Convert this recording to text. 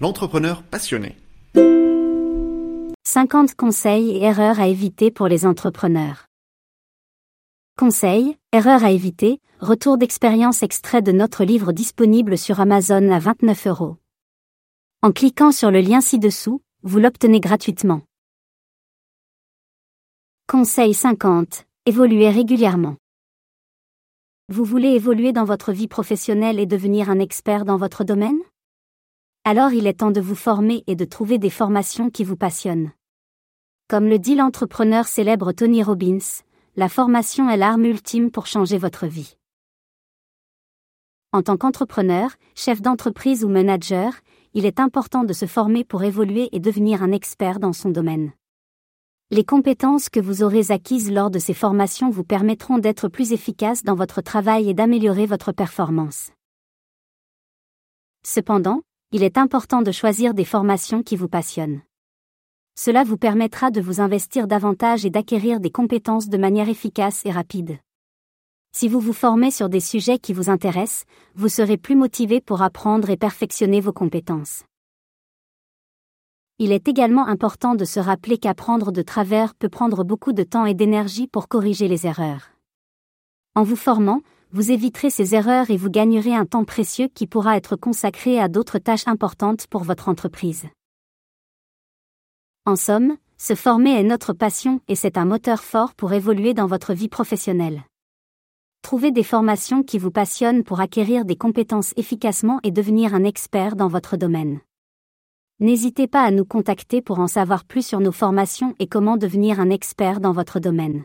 l'entrepreneur passionné. 50 conseils et erreurs à éviter pour les entrepreneurs. Conseils, erreurs à éviter, retour d'expérience extrait de notre livre disponible sur Amazon à 29 euros. En cliquant sur le lien ci-dessous, vous l'obtenez gratuitement. Conseil 50. Évoluez régulièrement. Vous voulez évoluer dans votre vie professionnelle et devenir un expert dans votre domaine? Alors il est temps de vous former et de trouver des formations qui vous passionnent. Comme le dit l'entrepreneur célèbre Tony Robbins, la formation est l'arme ultime pour changer votre vie. En tant qu'entrepreneur, chef d'entreprise ou manager, il est important de se former pour évoluer et devenir un expert dans son domaine. Les compétences que vous aurez acquises lors de ces formations vous permettront d'être plus efficace dans votre travail et d'améliorer votre performance. Cependant, il est important de choisir des formations qui vous passionnent. Cela vous permettra de vous investir davantage et d'acquérir des compétences de manière efficace et rapide. Si vous vous formez sur des sujets qui vous intéressent, vous serez plus motivé pour apprendre et perfectionner vos compétences. Il est également important de se rappeler qu'apprendre de travers peut prendre beaucoup de temps et d'énergie pour corriger les erreurs. En vous formant, vous éviterez ces erreurs et vous gagnerez un temps précieux qui pourra être consacré à d'autres tâches importantes pour votre entreprise. En somme, se former est notre passion et c'est un moteur fort pour évoluer dans votre vie professionnelle. Trouvez des formations qui vous passionnent pour acquérir des compétences efficacement et devenir un expert dans votre domaine. N'hésitez pas à nous contacter pour en savoir plus sur nos formations et comment devenir un expert dans votre domaine.